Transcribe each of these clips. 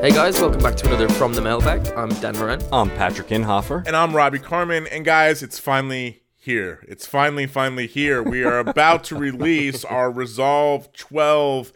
Hey guys, welcome back to another From the Mailbag. I'm Dan Moran. I'm Patrick Inhofer. And I'm Robbie Carman. And guys, it's finally here. It's finally, finally here. We are about to release our Resolve 12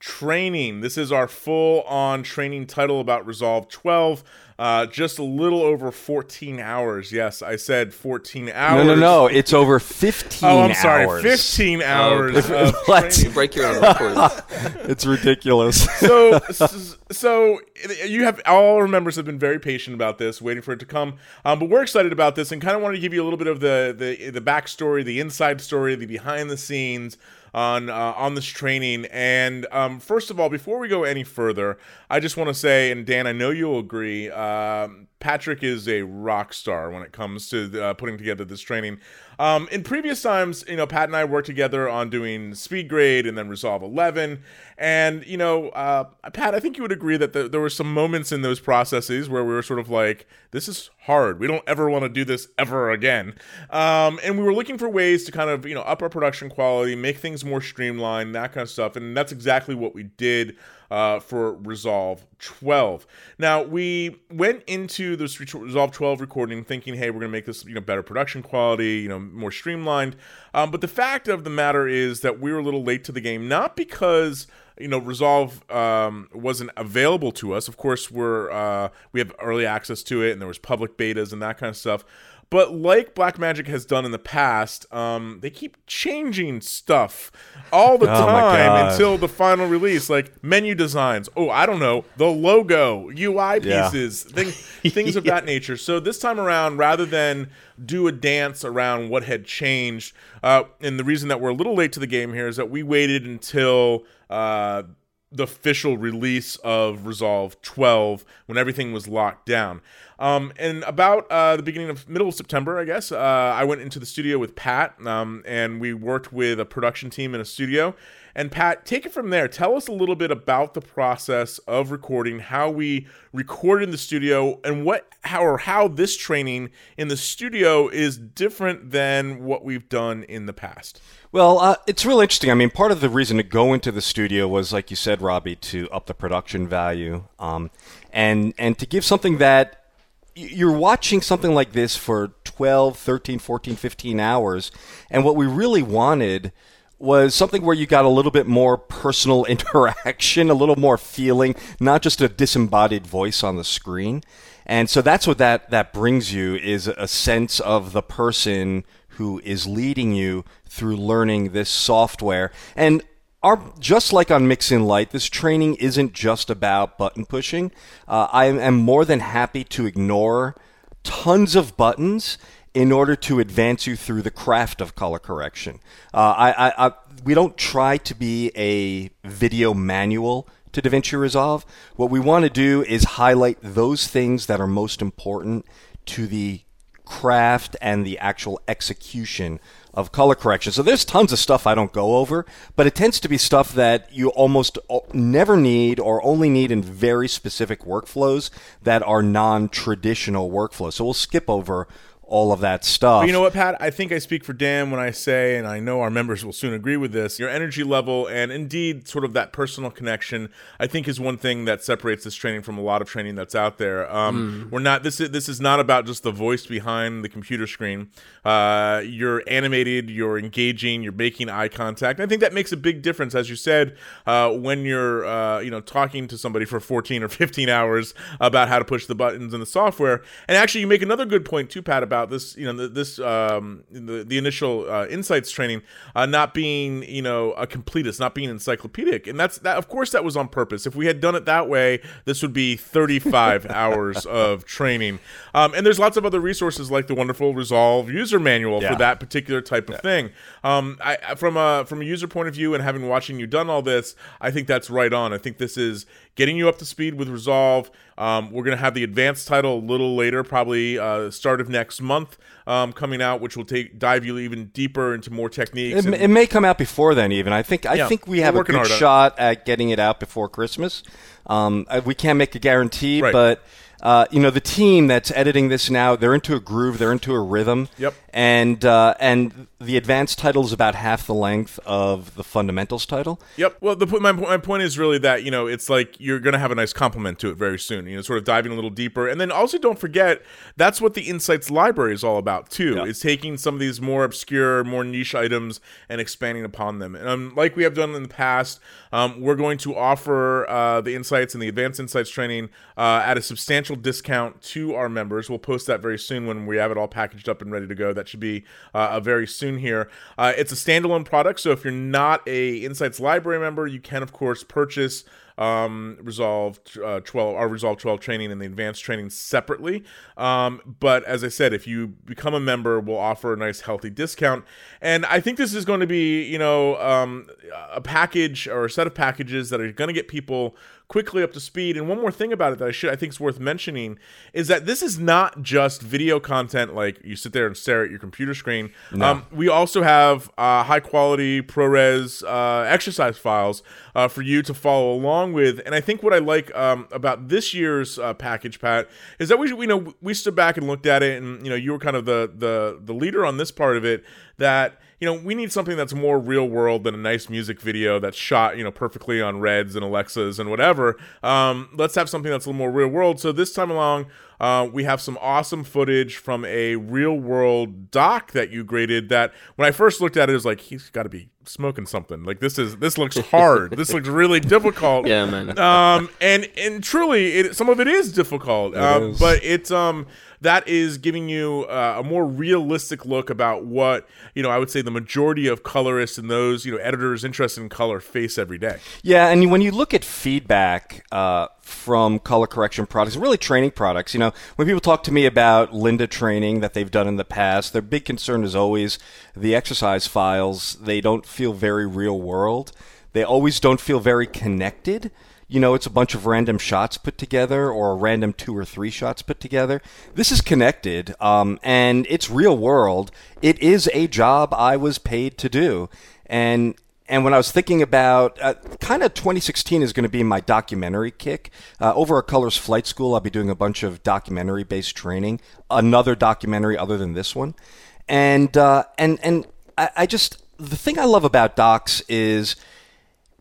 training. This is our full on training title about Resolve 12. Uh, just a little over 14 hours. Yes, I said 14 hours. No, no, no. It's over 15 Oh, I'm sorry. hours. 15 hours. okay. of What? training. Break your own records. It's ridiculous. so so you have all our members have been very patient about this waiting for it to come um, but we're excited about this and kind of want to give you a little bit of the the, the backstory the inside story the behind the scenes on uh, on this training and um, first of all before we go any further i just want to say and dan i know you'll agree um, patrick is a rock star when it comes to uh, putting together this training um, in previous times, you know, Pat and I worked together on doing Speed Grade and then Resolve 11. And, you know, uh, Pat, I think you would agree that the, there were some moments in those processes where we were sort of like, this is hard. We don't ever want to do this ever again. Um, and we were looking for ways to kind of, you know, up our production quality, make things more streamlined, that kind of stuff. And that's exactly what we did uh, for Resolve 12. Now we went into this Resolve 12 recording thinking, hey, we're gonna make this you know better production quality, you know more streamlined. Um, but the fact of the matter is that we were a little late to the game, not because you know Resolve um, wasn't available to us. Of course, we're uh, we have early access to it, and there was public betas and that kind of stuff. But like Blackmagic has done in the past, um, they keep changing stuff all the Oh time until the final release, like menu designs. Oh, I don't know, the logo, UI Yeah. pieces, thing, things of that nature. So this time around, rather than do a dance around what had changed, uh, and the reason that we're a little late to the game here is that we waited until. Uh, the official release of Resolve 12 when everything was locked down. Um, and about uh, the beginning of middle of September, I guess, uh, I went into the studio with Pat, um, and we worked with a production team in a studio. And Pat, take it from there. Tell us a little bit about the process of recording, how we recorded in the studio, and what how or how this training in the studio is different than what we've done in the past. Well, uh, it's real interesting. I mean, part of the reason to go into the studio was, like you said, Robbie, to up the production value, um, and and to give something that you're watching something like this for 12, 13, 14, 15 hours, and what we really wanted was something where you got a little bit more personal interaction, a little more feeling, not just a disembodied voice on the screen. And so that's what that that brings you is a sense of the person who is leading you through learning this software. And our, just like on Mixing Light, this training isn't just about button pushing. Uh, I am more than happy to ignore tons of buttons in order to advance you through the craft of color correction. Uh, I, I, I, we don't try to be a video manual to DaVinci Resolve. What we want to do is highlight those things that are most important to the craft and the actual execution of color correction. So there's tons of stuff I don't go over, but it tends to be stuff that you almost never need or only need in very specific workflows that are non-traditional workflows. So we'll skip over all of that stuff. But you know what, Pat? I think I speak for Dan when I say, and I know our members will soon agree with this, your energy level and indeed sort of that personal connection, I think is one thing that separates this training from a lot of training that's out there. Um, We're not this is this is not about just the voice behind the computer screen. Uh, you're animated, you're engaging, you're making eye contact. I think that makes a big difference, as you said, uh, when you're uh, you know talking to somebody for 14 or 15 hours about how to push the buttons in the software. And actually, you make another good point too, Pat, about this. You know, th- this um, the the initial uh, insights training uh, not being you know a completist, not being encyclopedic, and that's that. Of course, that was on purpose. If we had done it that way, this would be 35 hours of training. Um, and there's lots of other resources like the wonderful Resolve user manual Yeah. for that particular type of thing. Um, I, I- from a from a user point of view and having watching you done all this, I think that's right on. I think this is getting you up to speed with Resolve. Um, we're gonna have the advanced title a little later, probably uh, start of next month, um, coming out, which will take dive you even deeper into more techniques. It, and- it may come out before then, even. I think I Yeah, think we have a good hard on it. shot at getting it out before Christmas. Um, uh, we can't make a guarantee, Right. but uh, you know, the team that's editing this now, they're into a groove, they're into a rhythm. Yep. And uh, and the advanced title is about half the length of the fundamentals title. Yep. Well, the, my, my point is really that, you know, it's like you're going to have a nice complement to it very soon, you know, sort of diving a little deeper. And then also don't forget, that's what the Insights library is all about, too. Yeah. It's taking some of these more obscure, more niche items and expanding upon them. And um, like we have done in the past, um, we're going to offer uh, the Insights and the Advanced Insights training uh, at a substantial discount to our members. We'll post that very soon when we have it all packaged up and ready to go. That should be uh, a very soon here. Uh, it's a standalone product, so if you're not a Insights Library member, you can of course purchase um, Resolve uh, 12, our Resolve 12 training and the advanced training separately. Um, but as I said, if you become a member, we'll offer a nice healthy discount. And I think this is going to be, you know, um, a package or a set of packages that are going to get people quickly up to speed. And one more thing about it that I should I think is worth mentioning is that this is not just video content like you sit there and stare at your computer screen. Um, we also have uh, high quality ProRes uh, exercise files uh, for you to follow along with. And I think what I like um, about this year's uh, package, Pat, is that we you know we stood back and looked at it, and you know you were kind of the the the leader on this part of it that you know, we need something that's more real world than a nice music video that's shot, you know, perfectly on Reds and Alexas and whatever. Um, let's have something that's a little more real world. So this time along, uh, we have some awesome footage from a real world doc that you graded. That when I first looked at it, it was like he's got to be smoking something. Like this is this looks hard. this looks really difficult. Yeah, man. Um, and and truly, it, some of it is difficult. um, is. But it's um that is giving you uh, a more realistic look about what you know. I would say the majority of colorists and those you know editors interested in color face every day. Yeah, and when you look at feedback uh, from color correction products, really training products, you know, when people talk to me about Lynda training that they've done in the past, their big concern is always the exercise files. They don't feel very real world. They always don't feel very connected. You know, it's a bunch of random shots put together or a random two or three shots put together. This is connected, um, and it's real world. It is a job I was paid to do. And and when I was thinking about uh, kind of 2016 is going to be my documentary kick. Uh, over at Colors Flight School, I'll be doing a bunch of documentary based training, another documentary other than this one. And, uh, and, and I, I just, the thing I love about docs is,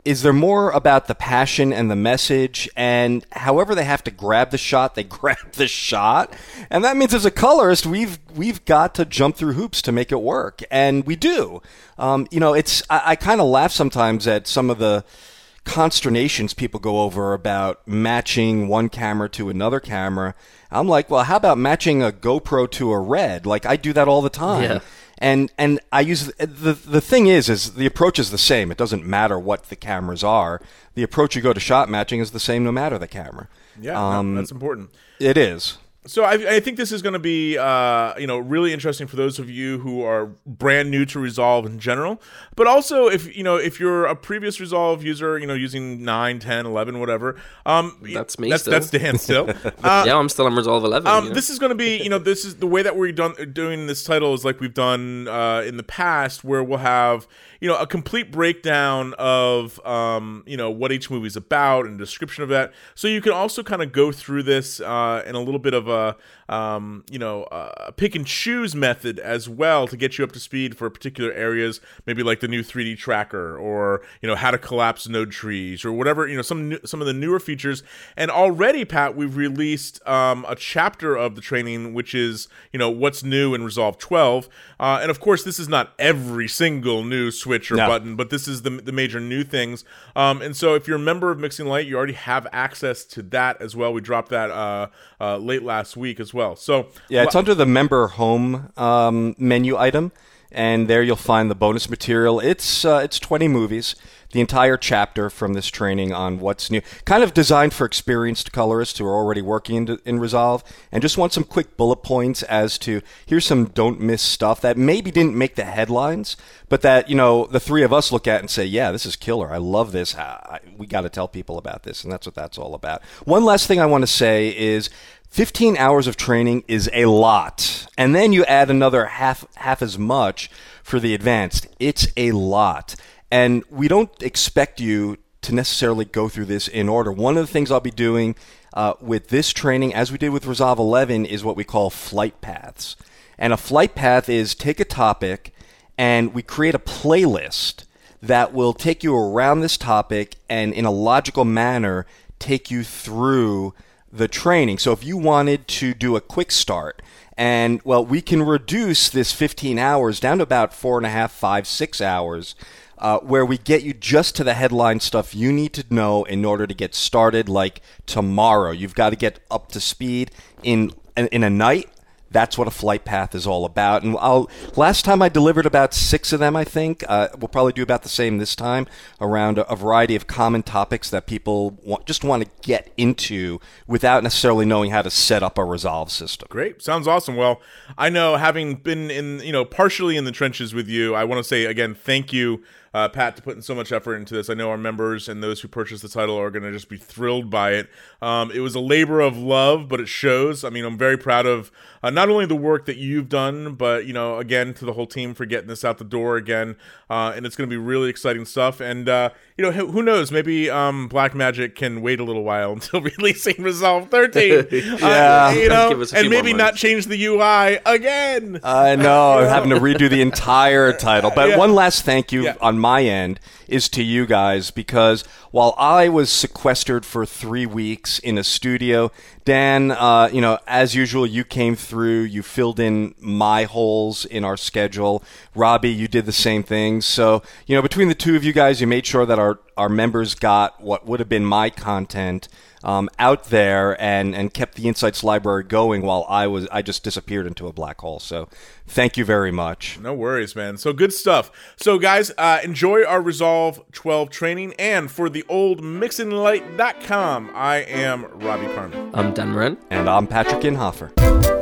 is there more about the passion and the message? And however they have to grab the shot they grab the shot. And that means as a colorist we've we've got to jump through hoops to make it work. And we do. Um, you know it's i, I kind of laugh sometimes at some of the consternations people go over about matching one camera to another camera i'm like well how about matching a gopro to a red like i do that all the time Yeah. and and I use the the thing is is the approach is the same. It doesn't matter what the cameras are. The approach you go to shot matching is the same no matter the camera. Yeah, um, that's important. it is. So I, I think this is going to be, uh, you know, really interesting for those of you who are brand new to Resolve in general, but also if you know if you're a previous Resolve user, you know, using 9, 10, 11, whatever. Um, That's me That's still. that's Dan still. Uh, yeah, I'm still on Resolve 11. um, you know? This is going to be, you know, this is the way that we're done doing this title is like we've done uh, in the past, where we'll have, you know, a complete breakdown of, um, you know, what each movie's about and description of that. So you can also kind of go through this uh, in a little bit of a, um, you know, a pick and choose method as well to get you up to speed for particular areas, maybe like the new 3D tracker or you know how to collapse node trees or whatever, you know, some new, some of the newer features. And already, Pat, we've released um, a chapter of the training which is you know what's new in Resolve 12, uh, and of course this is not every single new switch or No. button, but this is the the major new things. Um, and so if you're a member of Mixing Light, you already have access to that as well. We dropped that uh, uh, late last week as well. So Yeah, it's under the member home um, menu item, and there you'll find the bonus material. It's uh, it's 20 movies, the entire chapter from this training on what's new, kind of designed for experienced colorists who are already working in, in Resolve, and just want some quick bullet points as to here's some don't miss stuff that maybe didn't make the headlines, but that you know the three of us look at and say, yeah, this is killer. I love this. I- we got to tell people about this, and that's what that's all about. One last thing I want to say is 15 hours of training is a lot. And then you add another half half as much for the advanced. It's a lot. And we don't expect you to necessarily go through this in order. One of the things I'll be doing uh, with this training, as we did with Resolve 11, is what we call flight paths. And a flight path is take a topic and we create a playlist that will take you around this topic and in a logical manner take you through the training. So if you wanted to do a quick start, and well, we can reduce this 15 hours down to about four and a half, five, six hours. Uh, where we get you just to the headline stuff you need to know in order to get started like tomorrow. You've got to get up to speed in in a night that's what a flight path is all about. And I'll, last time I delivered about six of them, I think. Uh, we'll probably do about the same this time around a, a variety of common topics that people want, just want to get into without necessarily knowing how to set up a resolve system. Great. Sounds awesome. Well, I know having been in, you know, partially in the trenches with you, I want to say again, thank you uh, Pat, to putting so much effort into this. I know our members and those who purchase the title are going to just be thrilled by it. Um, it was a labor of love, but it shows. I mean, I'm very proud of uh, not only the work that you've done, but you know, again, to the whole team for getting this out the door again. Uh, and it's going to be really exciting stuff. And uh, you know, who, who knows? Maybe um, Blackmagic can wait a little while until releasing Resolve 13. yeah, uh, you know, and maybe not change the UI again. I know, I'm having to redo the entire title. But yeah. one last thank you yeah. on my end is to you guys because while I was sequestered for three weeks in a studio, Dan, uh, you know, as usual, you came through, you filled in my holes in our schedule. Robbie, you did the same thing. So, you know, between the two of you guys, you made sure that our, our members got what would have been my content um, out there and, and kept the Insights library going while I was I just disappeared into a black hole. So thank you very much. No worries, man. So good stuff. So guys, uh, enjoy our Resolve 12 training. And for the old mixinglight.com, I am Robbie Carman. I'm Dan Moran. And I'm Patrick Inhofer.